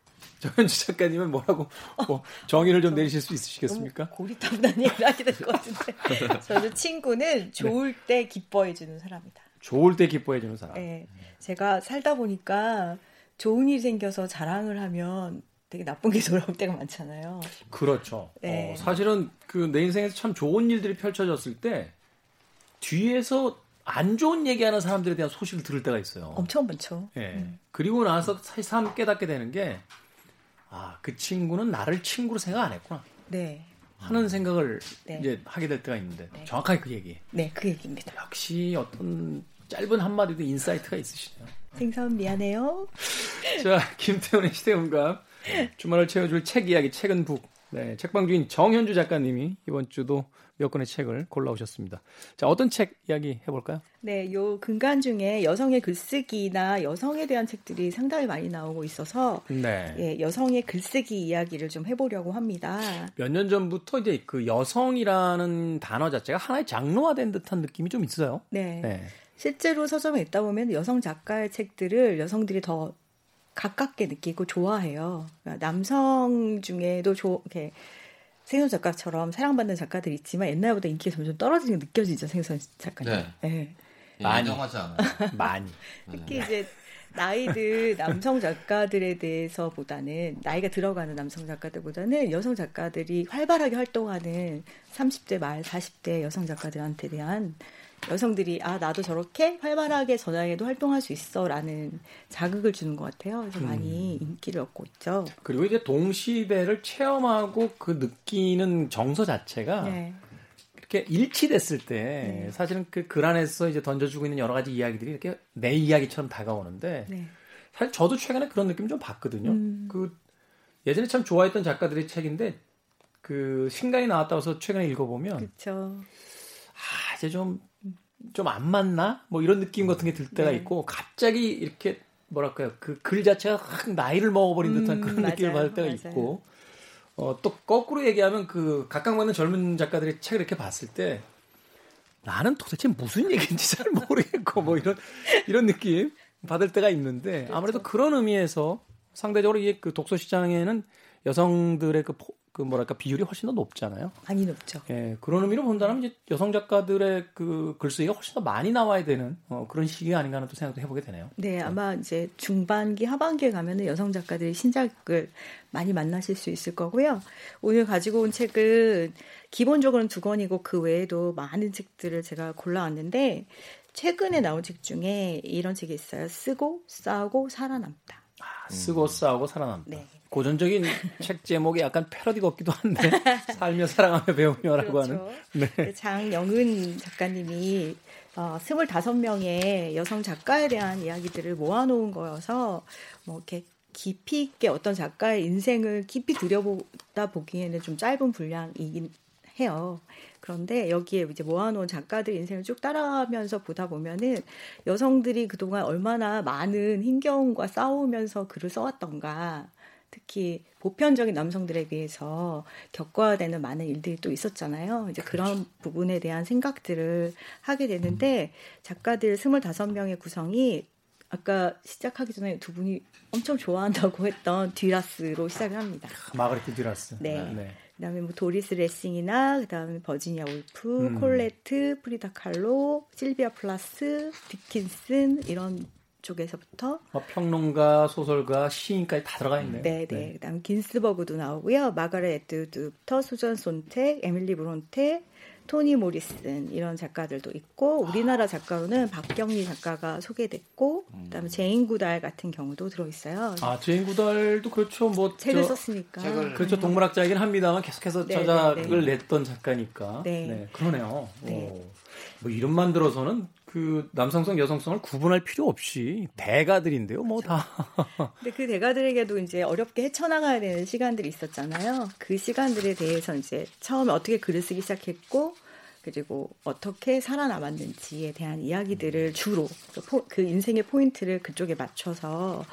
정현주 작가님은 뭐라고 뭐 정의를 좀 내리실 수 있으시겠습니까? 고리타분한 얘기를 하게 될 것 같은데. 저는 친구는 좋을 때 기뻐해 주는 사람이다. 좋을 때 기뻐해 주는 사람. 네. 제가 살다 보니까 좋은 일이 생겨서 자랑을 하면 되게 나쁜 게 돌아올 때가 많잖아요. 그렇죠. 네. 어, 사실은 그 내 인생에서 참 좋은 일들이 펼쳐졌을 때 뒤에서 안 좋은 얘기하는 사람들에 대한 소식을 들을 때가 있어요. 엄청 많죠. 예. 그리고 나서 새삼 깨닫게 되는 게, 아, 그 친구는 나를 친구로 생각 안 했구나. 네. 하는 생각을 네. 이제 하게 될 때가 있는데, 정확하게 그 얘기. 네, 그 얘기입니다. 역시 어떤 짧은 한마디도 insight가 있으시네요. 생선 미안해요. 자, 김태훈의 시대음감. 주말을 채워줄 책 이야기, 책은 book. 네, 책방 주인 정현주 작가님이 이번 주도 몇 권의 책을 골라오셨습니다. 자, 어떤 책 이야기 해볼까요? 네, 요 근간 중에 여성의 글쓰기나 여성에 대한 책들이 상당히 많이 나오고 있어서 네. 예, 여성의 글쓰기 이야기를 좀 해보려고 합니다. 몇 년 전부터 이제 그 여성이라는 단어 자체가 하나의 장르화된 듯한 느낌이 좀 있어요. 네. 네. 실제로 서점에 있다 보면 여성 작가의 책들을 여성들이 더 가깝게 느끼고 좋아해요. 그러니까 남성 중에도 조, 이렇게 생선 작가처럼 사랑받는 작가들이 있지만 옛날보다 인기가 점점 떨어지는 게 느껴지죠, 생선 작가님. 네. 네. 많이. 인정하지 않아요. 많이. 특히 이제 나이들 남성 작가들에 대해서보다는 나이가 들어가는 남성 작가들보다는 여성 작가들이 활발하게 활동하는 30대 말 40대 여성 작가들한테 대한 여성들이 아 나도 저렇게 활발하게 전화에도 활동할 수 있어라는 자극을 주는 것 같아요. 그래서 많이 인기를 얻고 있죠. 그리고 이제 동시대를 체험하고 그 느끼는 정서 자체가 네. 이렇게 일치됐을 때 사실은 그 글 안에서 이제 던져주고 있는 여러 가지 이야기들이 이렇게 내 이야기처럼 다가오는데 네. 사실 저도 최근에 그런 느낌 좀 봤거든요. 음. 그 예전에 참 좋아했던 작가들의 책인데 그 신간이 나왔다고 해서 최근에 읽어보면 그렇죠. 아, 이제 좀, 좀 안 맞나? 뭐 이런 느낌 같은 게 들 때가 네. 있고, 갑자기 이렇게, 뭐랄까요. 그 글 자체가 확 나이를 먹어버린 듯한 음, 그런 느낌을 맞아요. 받을 때가 맞아요. 있고, 어, 또 거꾸로 얘기하면 그 각광받는 젊은 작가들의 책을 이렇게 봤을 때, 나는 도대체 무슨 얘기인지 잘 모르겠고, 뭐 이런, 이런 느낌 받을 때가 있는데, 그렇죠. 아무래도 그런 의미에서 상대적으로 이게 그 독서 시장에는 여성들의 그, 포- 그 뭐랄까 비율이 훨씬 더 높잖아요. 많이 높죠. 예, 그런 의미로 본다면 이제 여성 작가들의 그 글쓰기가 훨씬 더 많이 나와야 되는 어, 그런 시기가 아닌가 하는 또 생각도 해보게 되네요. 네, 아마 이제 중반기, 하반기에 가면은 여성 작가들이 신작을 많이 만나실 수 있을 거고요. 오늘 가지고 온 책은 기본적으로는 두 권이고 그 외에도 많은 책들을 제가 골라왔는데 최근에 나온 책 중에 이런 책이 있어요. 쓰고 싸우고 살아남다. 아, 쓰고 싸우고 살아남다. 네. 고전적인 책 제목이 약간 패러디 같기도 한데 살며 사랑하며 배우며라고 그렇죠. 하는. 네. 장영은 작가님이 어, 25명의 여성 작가에 대한 이야기들을 모아놓은 거여서 뭐 이렇게 깊이 있게 어떤 작가의 인생을 깊이 들여보다 보기에는 좀 짧은 분량이긴 해요. 그런데 여기에 이제 모아놓은 작가들 인생을 쭉 따라가면서 보다 보면은 여성들이 그동안 얼마나 많은 힘겨움과 싸우면서 글을 써왔던가 특히 보편적인 남성들에 비해서 겪어야 되는 많은 일들이 또 있었잖아요. 이제 그런 부분에 대한 생각들을 하게 되는데 작가들 25명의 구성이 아까 시작하기 전에 두 분이 엄청 좋아한다고 했던 듀라스로 시작을 합니다. 마가레트 듀라스. 네. 그다음에 뭐 도리스 레싱이나 그다음에 버지니아 울프, 음. 콜레트, 프리다 칼로, 실비아 플라스, 디킨슨 이런 쪽에서부터 뭐 평론가, 소설가, 시인까지 다 들어가 있네요. 네, 네. 그다음 긴스버그도 나오고요. 마가렛 애트우드 수전 손텍, 에밀리 브론테, 토니 모리슨 이런 작가들도 있고 우리나라 작가로는 박경리 작가가 소개됐고 그다음에 제인 구달 같은 경우도 들어 있어요. 아, 제인 구달도 그렇죠. 뭐 책을 저- 썼으니까. 책을- 그렇죠. 동물학자이긴 합니다만 계속해서 네, 저작을 네, 냈던 작가니까. 네. 그러네요. 네. 오. 뭐 이름만 들어서는 그 남성성, 여성성을 구분할 필요 없이 대가들인데요. 뭐 다. 근데 그 대가들에게도 이제 어렵게 헤쳐나가야 되는 시간들이 있었잖아요. 그 시간들에 대해서 이제 처음에 어떻게 글을 쓰기 시작했고, 그리고 어떻게 살아남았는지에 대한 이야기들을 주로 그, 포- 그 인생의 포인트를 그쪽에 맞춰서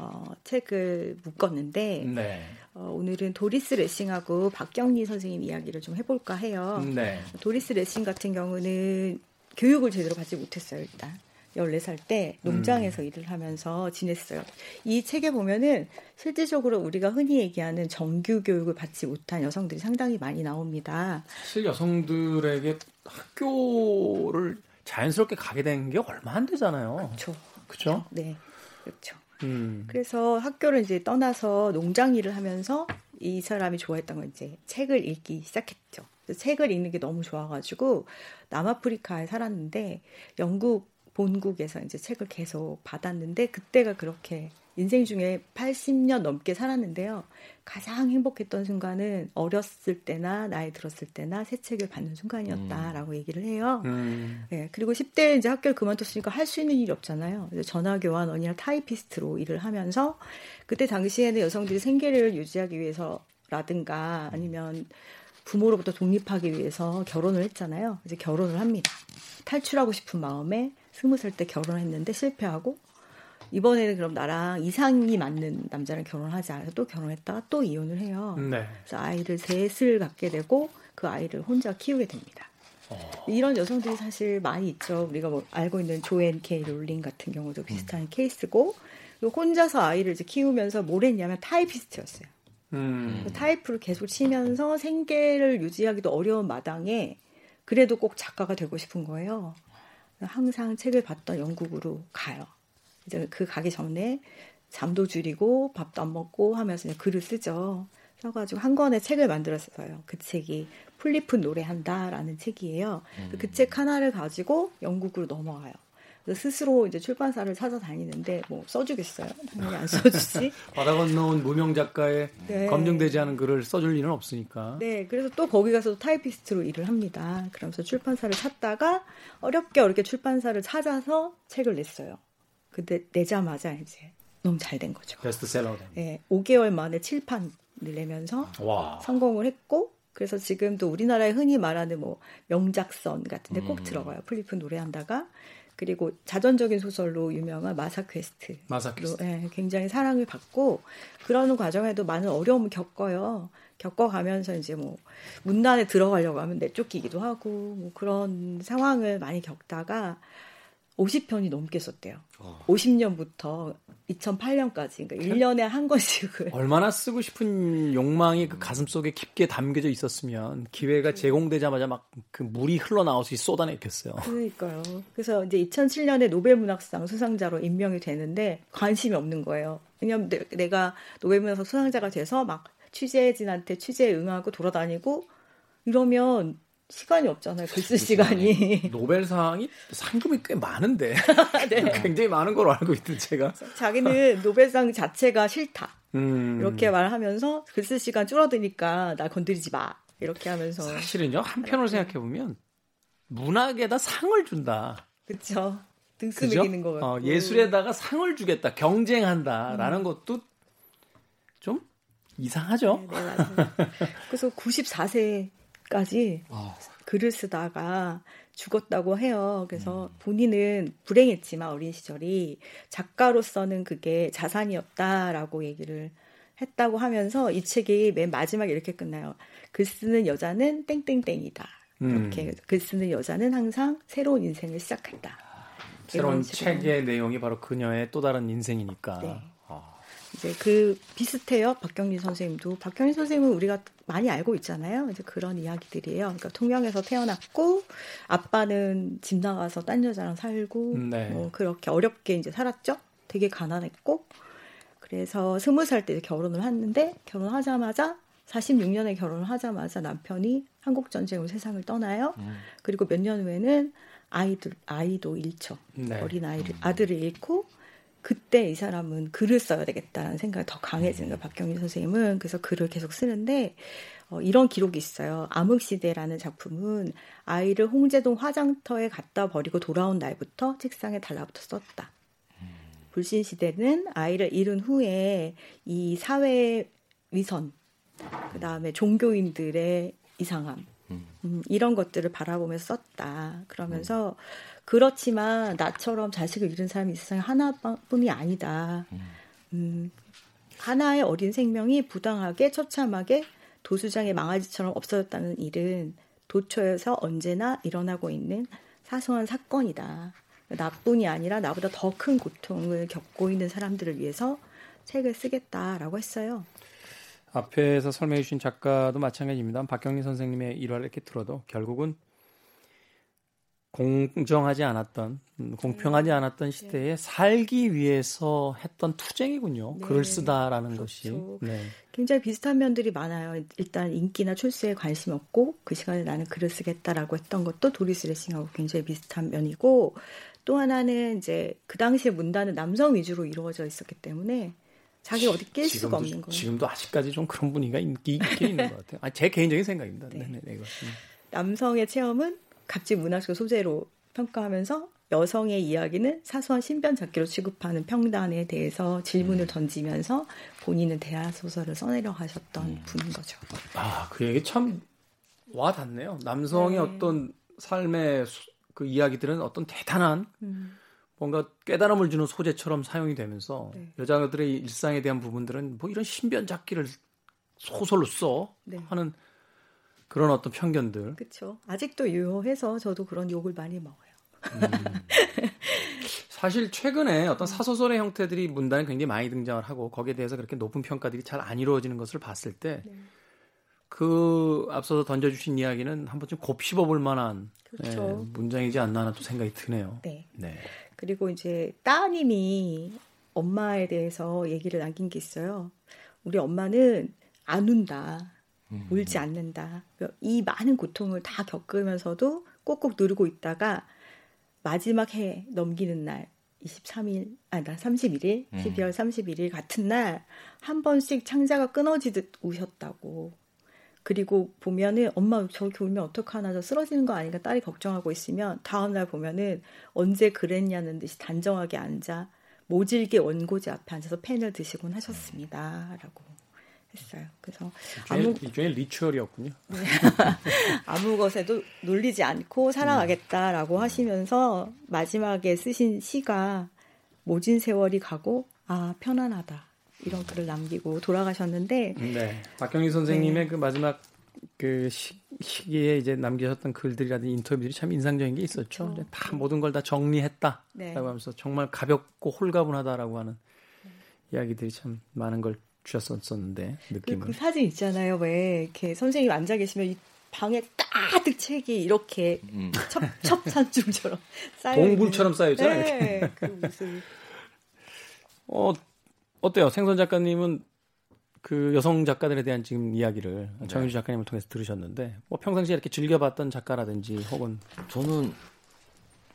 어, 책을 묶었는데 네. 어, 오늘은 도리스 레싱하고 박경리 선생님 이야기를 좀 해볼까 해요. 네. 도리스 레싱 같은 경우는 교육을 제대로 받지 못했어요 일단 14살 때 농장에서 음. 일을 하면서 지냈어요. 이 책에 보면은 실질적으로 우리가 흔히 얘기하는 정규 교육을 받지 못한 여성들이 상당히 많이 나옵니다. 사실 여성들에게 학교를 자연스럽게 가게 된 게 얼마 안 되잖아요. 그렇죠. 그렇죠? 네. 그렇죠. 음. 그래서 학교를 이제 떠나서 농장 일을 하면서 이 사람이 좋아했던 건 이제 책을 읽기 시작했죠. 책을 읽는 게 너무 좋아가지고 남아프리카에 살았는데 영국 본국에서 이제 책을 계속 받았는데 그때가 그렇게 인생 중에 80년 넘게 살았는데요. 가장 행복했던 순간은 어렸을 때나 나이 들었을 때나 새 책을 받는 순간이었다라고 음. 얘기를 해요. 음. 네, 그리고 10대에 이제 학교를 그만뒀으니까 할 수 있는 일이 없잖아요. 전화 교환 언니랑 타이피스트로 일을 하면서 그때 당시에는 여성들이 생계를 유지하기 위해서라든가 아니면 부모로부터 독립하기 위해서 결혼을 했잖아요. 이제 결혼을 합니다. 탈출하고 싶은 마음에 스무 살 때 결혼했는데 실패하고 이번에는 그럼 나랑 이상이 맞는 남자랑 결혼하자 해서 또 결혼했다가 또 이혼을 해요. 네. 그래서 아이를 셋을 갖게 되고 그 아이를 혼자 키우게 됩니다. 어. 이런 여성들이 사실 많이 있죠. 우리가 뭐 알고 있는 조앤 케이 롤링 같은 경우도 비슷한 음. 케이스고 혼자서 아이를 이제 키우면서 뭘 했냐면 타이피스트였어요. 음. 타이프를 계속 치면서 생계를 유지하기도 어려운 마당에 그래도 꼭 작가가 되고 싶은 거예요. 항상 책을 봤던 영국으로 가요. 이제 그 가기 전에 잠도 줄이고 밥도 안 먹고 하면서 글을 쓰죠. 써가지고 한 권의 책을 만들었어요. 그 책이 풀잎은 노래한다라는 책이에요. 음. 그책 하나를 가지고 영국으로 넘어가요. 스스로 이제 출판사를 찾아다니는데 뭐 써주겠어요? 당연히 안 써주지. 바다 건너온 무명 작가의 네. 검증되지 않은 글을 써줄 리는 없으니까. 네, 그래서 또 거기 가서 타이피스트로 일을 합니다. 그러면서 출판사를 찾다가 어렵게 어렵게 출판사를 찾아서 책을 냈어요. 근데 내자마자 이제 너무 잘 된 거죠. 베스트셀러. 네, 5개월 만에 칠 판을 내면서 와. 성공을 했고 그래서 지금도 우리나라에 흔히 말하는 뭐 명작선 같은데 꼭 음. 들어가요. 풀잎은 노래한다가 그리고 자전적인 소설로 유명한 마사 퀘스트. 마사 퀘스트. 네, 굉장히 사랑을 받고 그러는 과정에도 많은 어려움을 겪어요. 겪어가면서 이제 뭐 문단에 들어가려고 하면 내쫓기기도 하고 뭐 그런 상황을 많이 겪다가 50편이 넘게 썼대요. 어. 50년부터 2008년까지 그러니까 1년에 한 권씩을 얼마나 쓰고 싶은 욕망이 그 가슴 속에 깊게 담겨져 있었으면 기회가 제공되자마자 막 그 물이 흘러나오듯이 쏟아냈겠어요. 그러니까요. 그래서 이제 2007년에 노벨 문학상 수상자로 임명이 되는데 관심이 없는 거예요. 왜냐면 내가 노벨 문학상 수상자가 돼서 막 취재진한테 취재에 응하고 돌아다니고 이러면 시간이 없잖아요. 글 쓸 시간이. 노벨상이 상금이 꽤 많은데. 네. 굉장히 많은 걸로 알고 있던 제가. 자기는 노벨상 자체가 싫다. 음. 이렇게 말하면서 글 쓸 시간 줄어드니까 나 건드리지 마. 이렇게 하면서. 사실은요, 한편으로 생각해 보면 문학에다 상을 준다. 그렇죠. 등수 매기는 거 어, 예술에다가 상을 주겠다. 경쟁한다라는 음. 것도 좀 이상하죠. 네, 네. 그래서 94세 까지 어. 글을 쓰다가 죽었다고 해요. 그래서 음. 본인은 불행했지만 어린 시절이 작가로서는 그게 자산이었다라고 얘기를 했다고 하면서 이 책이 맨 마지막에 이렇게 끝나요. 글 쓰는 여자는 땡땡땡이다. 이렇게 음. 글 쓰는 여자는 항상 새로운 인생을 시작한다. 새로운 책의 내용이 바로 그녀의 또 다른 인생이니까. 네. 이제 그 비슷해요. 박경리 선생님도. 박경리 선생님은 우리가 많이 알고 있잖아요. 이제 그런 이야기들이에요. 그러니까 통영에서 태어났고 아빠는 집 나가서 딴 여자랑 살고 네. 뭐 그렇게 어렵게 이제 살았죠. 되게 가난했고 그래서 스무 살 때 결혼을 했는데 결혼하자마자 46년에 결혼을 하자마자 남편이 한국 전쟁으로 세상을 떠나요. 음. 그리고 몇 년 후에는 아이들 아이도 잃죠. 네. 어린 아이를 음. 아들을 잃고 그때 이 사람은 글을 써야 되겠다는 생각이 더 강해지는 거예요. 박경민 선생님은. 그래서 글을 계속 쓰는데, 어, 이런 기록이 있어요. 암흑시대라는 작품은 아이를 홍제동 화장터에 갖다 버리고 돌아온 날부터 책상에 달라붙어 썼다. 불신시대는 아이를 잃은 후에 이 사회 위선, 그 다음에 종교인들의 이상함, 음, 이런 것들을 바라보면서 썼다. 그러면서 음. 그렇지만 나처럼 자식을 잃은 사람이 이 세상에 하나뿐이 아니다. 음, 하나의 어린 생명이 부당하게 처참하게 도수장의 망아지처럼 없어졌다는 일은 도처에서 언제나 일어나고 있는 사소한 사건이다. 나뿐이 아니라 나보다 더 큰 고통을 겪고 있는 사람들을 위해서 책을 쓰겠다라고 했어요. 앞에서 설명해 주신 작가도 마찬가지입니다. 박경리 선생님의 일화를 이렇게 들어도 결국은 공정하지 않았던 음, 공평하지 네. 않았던 시대에 살기 위해서 했던 투쟁이군요. 네. 글을 쓰다라는 그렇죠. 것이. 네. 굉장히 비슷한 면들이 많아요. 일단 인기나 출세에 관심 없고 그 시간에 나는 글을 쓰겠다라고 했던 것도 도리스 레싱하고 굉장히 비슷한 면이고 또 하나는 이제 그 당시에 문단은 남성 위주로 이루어져 있었기 때문에 자기가 어디 낄 수가 없는 거예요. 지금도 아직까지 좀 그런 분위기가 있긴 있는 것 같아요. 아, 제 개인적인 생각입니다. 네. 네. 네, 네. 남성의 체험은 갑질 문학적 소재로 평가하면서 여성의 이야기는 사소한 신변 잡기로 취급하는 평단에 대해서 질문을 던지면서 본인은 대화 소설을 써내려 하셨던 분인 거죠. 아, 그 얘기 참 와닿네요. 남성의 네. 어떤 삶의 소- 그 이야기들은 어떤 대단한 음. 뭔가 깨달음을 주는 소재처럼 사용이 되면서 네. 여자들의 일상에 대한 부분들은 뭐 이런 신변 잡기를 소설로 써 네. 하는 그런 어떤 편견들. 그렇죠. 아직도 유효해서 저도 그런 욕을 많이 먹어요. 사실 최근에 어떤 사소설의 형태들이 문단에 굉장히 많이 등장을 하고 거기에 대해서 그렇게 높은 평가들이 잘 안 이루어지는 것을 봤을 때 네. 그 앞서서 던져주신 이야기는 한 번쯤 곱씹어 볼 만한 그렇죠. 예, 문장이지 않나 하는 또 생각이 드네요. 네. 네. 그리고 이제 따님이 엄마에 대해서 얘기를 남긴 게 있어요. 우리 엄마는 안 운다. 울지 않는다. 이 많은 고통을 다 겪으면서도 꼭꼭 누르고 있다가 마지막 해 넘기는 날 23일, 아, 나 31일, 음. 12월 31일 같은 날 한 번씩 창자가 끊어지듯 우셨다고. 그리고 보면은 엄마 저렇게 울면 어떡하나 저 쓰러지는 거 아닌가 딸이 걱정하고 있으면 다음날 보면은 언제 그랬냐는 듯이 단정하게 앉아 모질게 원고지 앞에 앉아서 펜을 드시곤 하셨습니다 라고 했어요. 그래서 아무 일종의 리추얼이었군요. 아무 것에도 놀리지 않고 살아가겠다라고 하시면서 마지막에 쓰신 시가 모진 세월이 가고 아 편안하다 이런 글을 남기고 돌아가셨는데 네. 박경희 선생님의 그 마지막 그 시, 시기에 이제 남기셨던 글들이라든지 인터뷰들이 참 인상적인 게 있었죠. 그렇죠. 다 모든 걸 다 정리했다라고 네. 하면서 정말 가볍고 홀가분하다라고 하는 이야기들이 참 많은 걸 주셨었는데 그, 느낌을. 그 사진 있잖아요. 왜 이렇게 선생님 앉아 계시면 이 방에 가득 책이 이렇게 음. 첩 첩산중처럼 쌓여 동굴처럼 쌓여 있잖아요. 네, 그 모습. 어 어때요? 생선 작가님은 그 여성 작가들에 대한 지금 이야기를 네. 정윤주 작가님을 통해서 들으셨는데 뭐 평상시에 이렇게 즐겨봤던 작가라든지 혹은 저는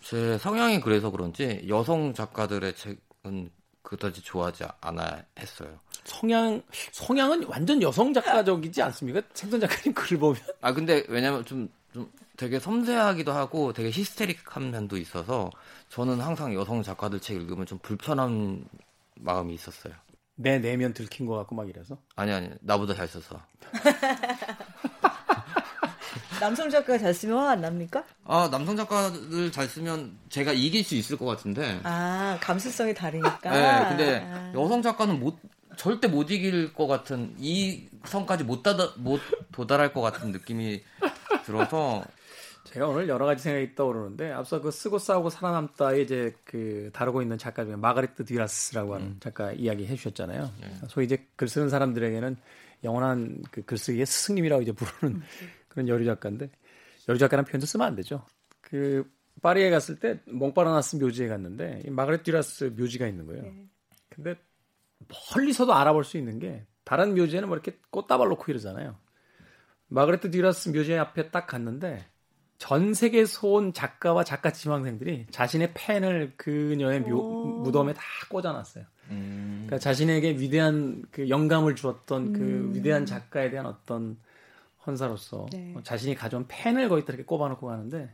제 성향이 그래서 그런지 여성 작가들의 책은 그다지 좋아하지 않아 했어요. 성향 성향은 완전 여성 작가적이지 않습니까? 생선 작가님 글 보면 아 근데 왜냐면 좀, 좀 되게 섬세하기도 하고 되게 히스테릭한 면도 있어서 저는 항상 여성 작가들 책 읽으면 좀 불편한 마음이 있었어요. 내 내면 들킨 것 같고 막 이래서 아니 아니 나보다 잘 써서. 남성 작가가 잘 쓰면 화 안 납니까? 아 남성 작가들 잘 쓰면 제가 이길 수 있을 것 같은데. 아 감수성이 다르니까. 네, 근데 아. 여성 작가는 못 절대 못 이길 것 같은 이 성까지 못 다다 못 도달할 것 같은 느낌이 들어서 제가 오늘 여러 가지 생각이 떠오르는데 앞서 그 쓰고 싸우고 살아남다에 이제 그 다루고 있는 작가 중에 마가레트 듀라스라고 하는 작가 이야기 해주셨잖아요. 소위 이제 글 쓰는 사람들에게는 영원한 그 글쓰기의 스승님이라고 이제 부르는 그런 여류 작가인데 여류 작가라는 표현도 쓰면 안 되죠. 그 파리에 갔을 때 몽파르나스 묘지에 갔는데 이 마가레트 듀라스 묘지가 있는 거예요. 근데 멀리서도 알아볼 수 있는 게 다른 묘지에는 뭐 이렇게 꽃다발 놓고 이러잖아요. 마가레트 듀라스 묘지 앞에 딱 갔는데 전 세계에서 온 작가와 작가 지망생들이 자신의 펜을 그녀의 묘, 오. 무덤에 다 꽂아놨어요. 음, 그러니까 자신에게 위대한 그 영감을 주었던 그 음. 위대한 작가에 대한 어떤 헌사로서 네. 어, 자신이 가져온 펜을 거기다 이렇게 꼽아놓고 가는데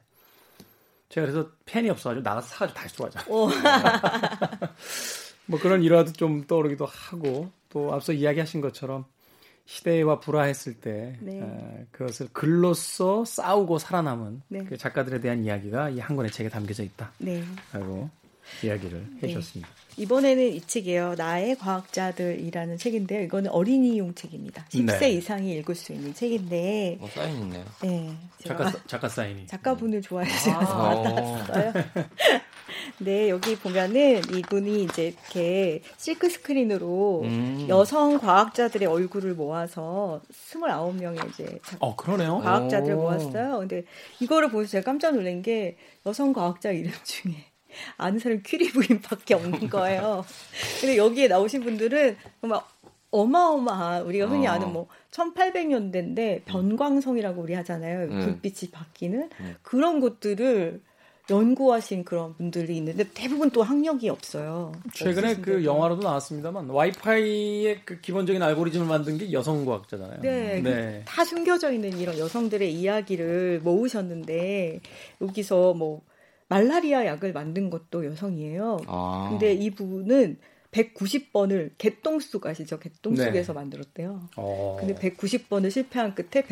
제가 그래서 펜이 없어가지고 나가서 사가지고 다시 들어가자. 오. 뭐 그런 일화도 좀 떠오르기도 하고 또 앞서 이야기하신 것처럼 시대와 불화했을 때 네. 어, 그것을 글로써 싸우고 살아남은 네. 그 작가들에 대한 이야기가 이 한 권의 책에 담겨져 있다라고 네. 이야기를 네. 해주셨습니다. 이번에는 이 책이에요. 나의 과학자들이라는 책인데요. 이거는 어린이용 책입니다. 10세 네. 이상이 읽을 수 있는 책인데, 뭐 사인 있네요. 네. 작가 작가 사인이 작가분을 좋아해주셔서 아. 받았어요. 네, 여기 보면은 이분이 이제 이렇게 실크 스크린으로 음. 여성 과학자들의 얼굴을 모아서 29명의 이제 어, 그러네요. 과학자들을 모았어요. 근데 이거를 보면서 제가 깜짝 놀란 게 여성 과학자 이름 중에 아는 사람 퀴리 부인밖에 없는 거예요. 근데 여기에 나오신 분들은 정말 어마어마한 우리가 흔히 아는 뭐 1800년대인데 변광성이라고 우리 하잖아요. 음. 불빛이 바뀌는 음. 그런 것들을 연구하신 그런 분들이 있는데 대부분 또 학력이 없어요. 최근에 그 영화로도 나왔습니다만 와이파이의 그 기본적인 알고리즘을 만든 게 여성 과학자잖아요. 네, 네. 다 숨겨져 있는 이런 여성들의 이야기를 모으셨는데 여기서 뭐 말라리아 약을 만든 것도 여성이에요. 아. 근데 이 부분은 190번을 개똥쑥 아시죠? 개똥쑥에서 네. 만들었대요. 어. 근데 190번을 실패한 끝에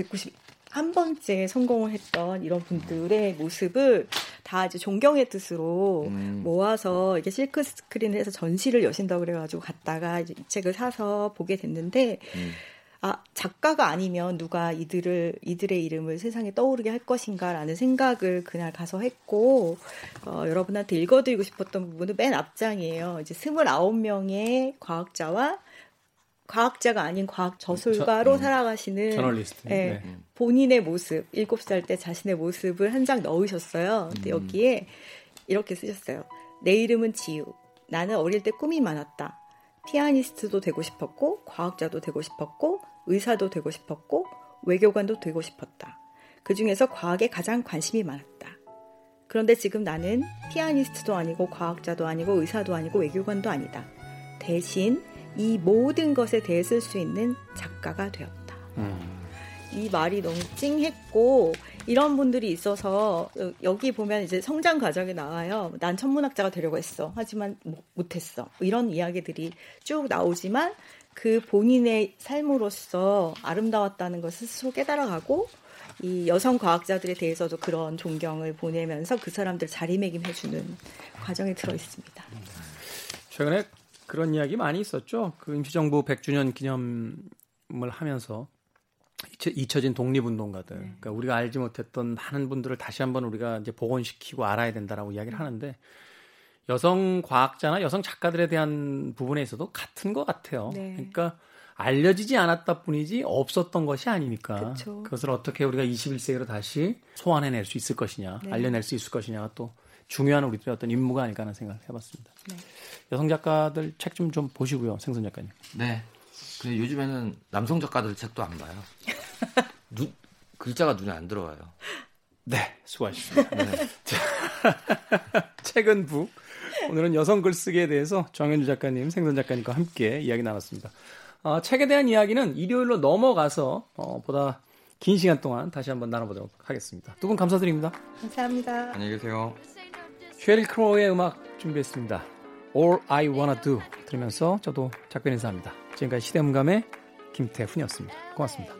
191번째 성공을 했던 이런 분들의 모습을 다 이제 존경의 뜻으로 음. 모아서 이게 실크 스크린을 해서 전시를 여신다고 그래가지고 갔다가 이제 이 책을 사서 보게 됐는데 음. 아, 작가가 아니면 누가 이들을, 이들의 이름을 세상에 떠오르게 할 것인가라는 생각을 그날 가서 했고, 어, 여러분한테 읽어드리고 싶었던 부분은 맨 앞장이에요. 이제 29명의 과학자와 과학자가 아닌 과학 저술가로 저, 음, 살아가시는 저널리스트. 네, 네. 본인의 모습, 7살 때 자신의 모습을 한 장 넣으셨어요. 근데 음. 여기에 이렇게 쓰셨어요. 내 이름은 지유. 나는 어릴 때 꿈이 많았다. 피아니스트도 되고 싶었고, 과학자도 되고 싶었고, 의사도 되고 싶었고 외교관도 되고 싶었다. 그 중에서 과학에 가장 관심이 많았다. 그런데 지금 나는 피아니스트도 아니고 과학자도 아니고 의사도 아니고 외교관도 아니다. 대신 이 모든 것에 대해 쓸 수 있는 작가가 되었다. 음. 이 말이 너무 찡했고 이런 분들이 있어서 여기 보면 이제 성장 과정이 나와요. 난 천문학자가 되려고 했어. 하지만 못했어. 이런 이야기들이 쭉 나오지만 그 본인의 삶으로서 아름다웠다는 것을 스스로 깨달아가고 이 여성 과학자들에 대해서도 그런 존경을 보내면서 그 사람들 자리매김해주는 과정에 들어 있습니다. 최근에 그런 이야기 많이 있었죠. 그 임시정부 100주년 기념을 하면서 잊혀 진 독립운동가들, 네. 그러니까 우리가 알지 못했던 많은 분들을 다시 한번 우리가 이제 복원시키고 알아야 된다라고 이야기를 하는데 여성 과학자나 여성 작가들에 대한 부분에 있어도 같은 것 같아요. 네. 그러니까 알려지지 않았다 뿐이지 없었던 것이 아니니까 그쵸. 그것을 어떻게 우리가 21세기로 다시 소환해낼 수 있을 것이냐, 네. 알려낼 수 있을 것이냐가 또 중요한 우리들의 어떤 임무가 아닐까 하는 생각을 해봤습니다. 네. 여성 작가들 책 좀 좀 보시고요, 생선 작가님. 네. 근데 요즘에는 남성 작가들 책도 안 봐요. 눈, 글자가 눈에 안 들어와요. 네, 수고하셨습니다. 네. 책은 북. 오늘은 여성 글쓰기에 대해서 정현주 작가님, 생선 작가님과 함께 이야기 나눴습니다. 어, 책에 대한 이야기는 일요일로 넘어가서 어, 보다 긴 시간 동안 다시 한번 나눠보도록 하겠습니다. 두 분 감사드립니다. 감사합니다. 안녕히 계세요. 쉐릴 크로우의 음악 준비했습니다. All I Wanna Do 들으면서 저도 작별 인사합니다. 지금까지 시대음감의 김태훈이었습니다. 고맙습니다.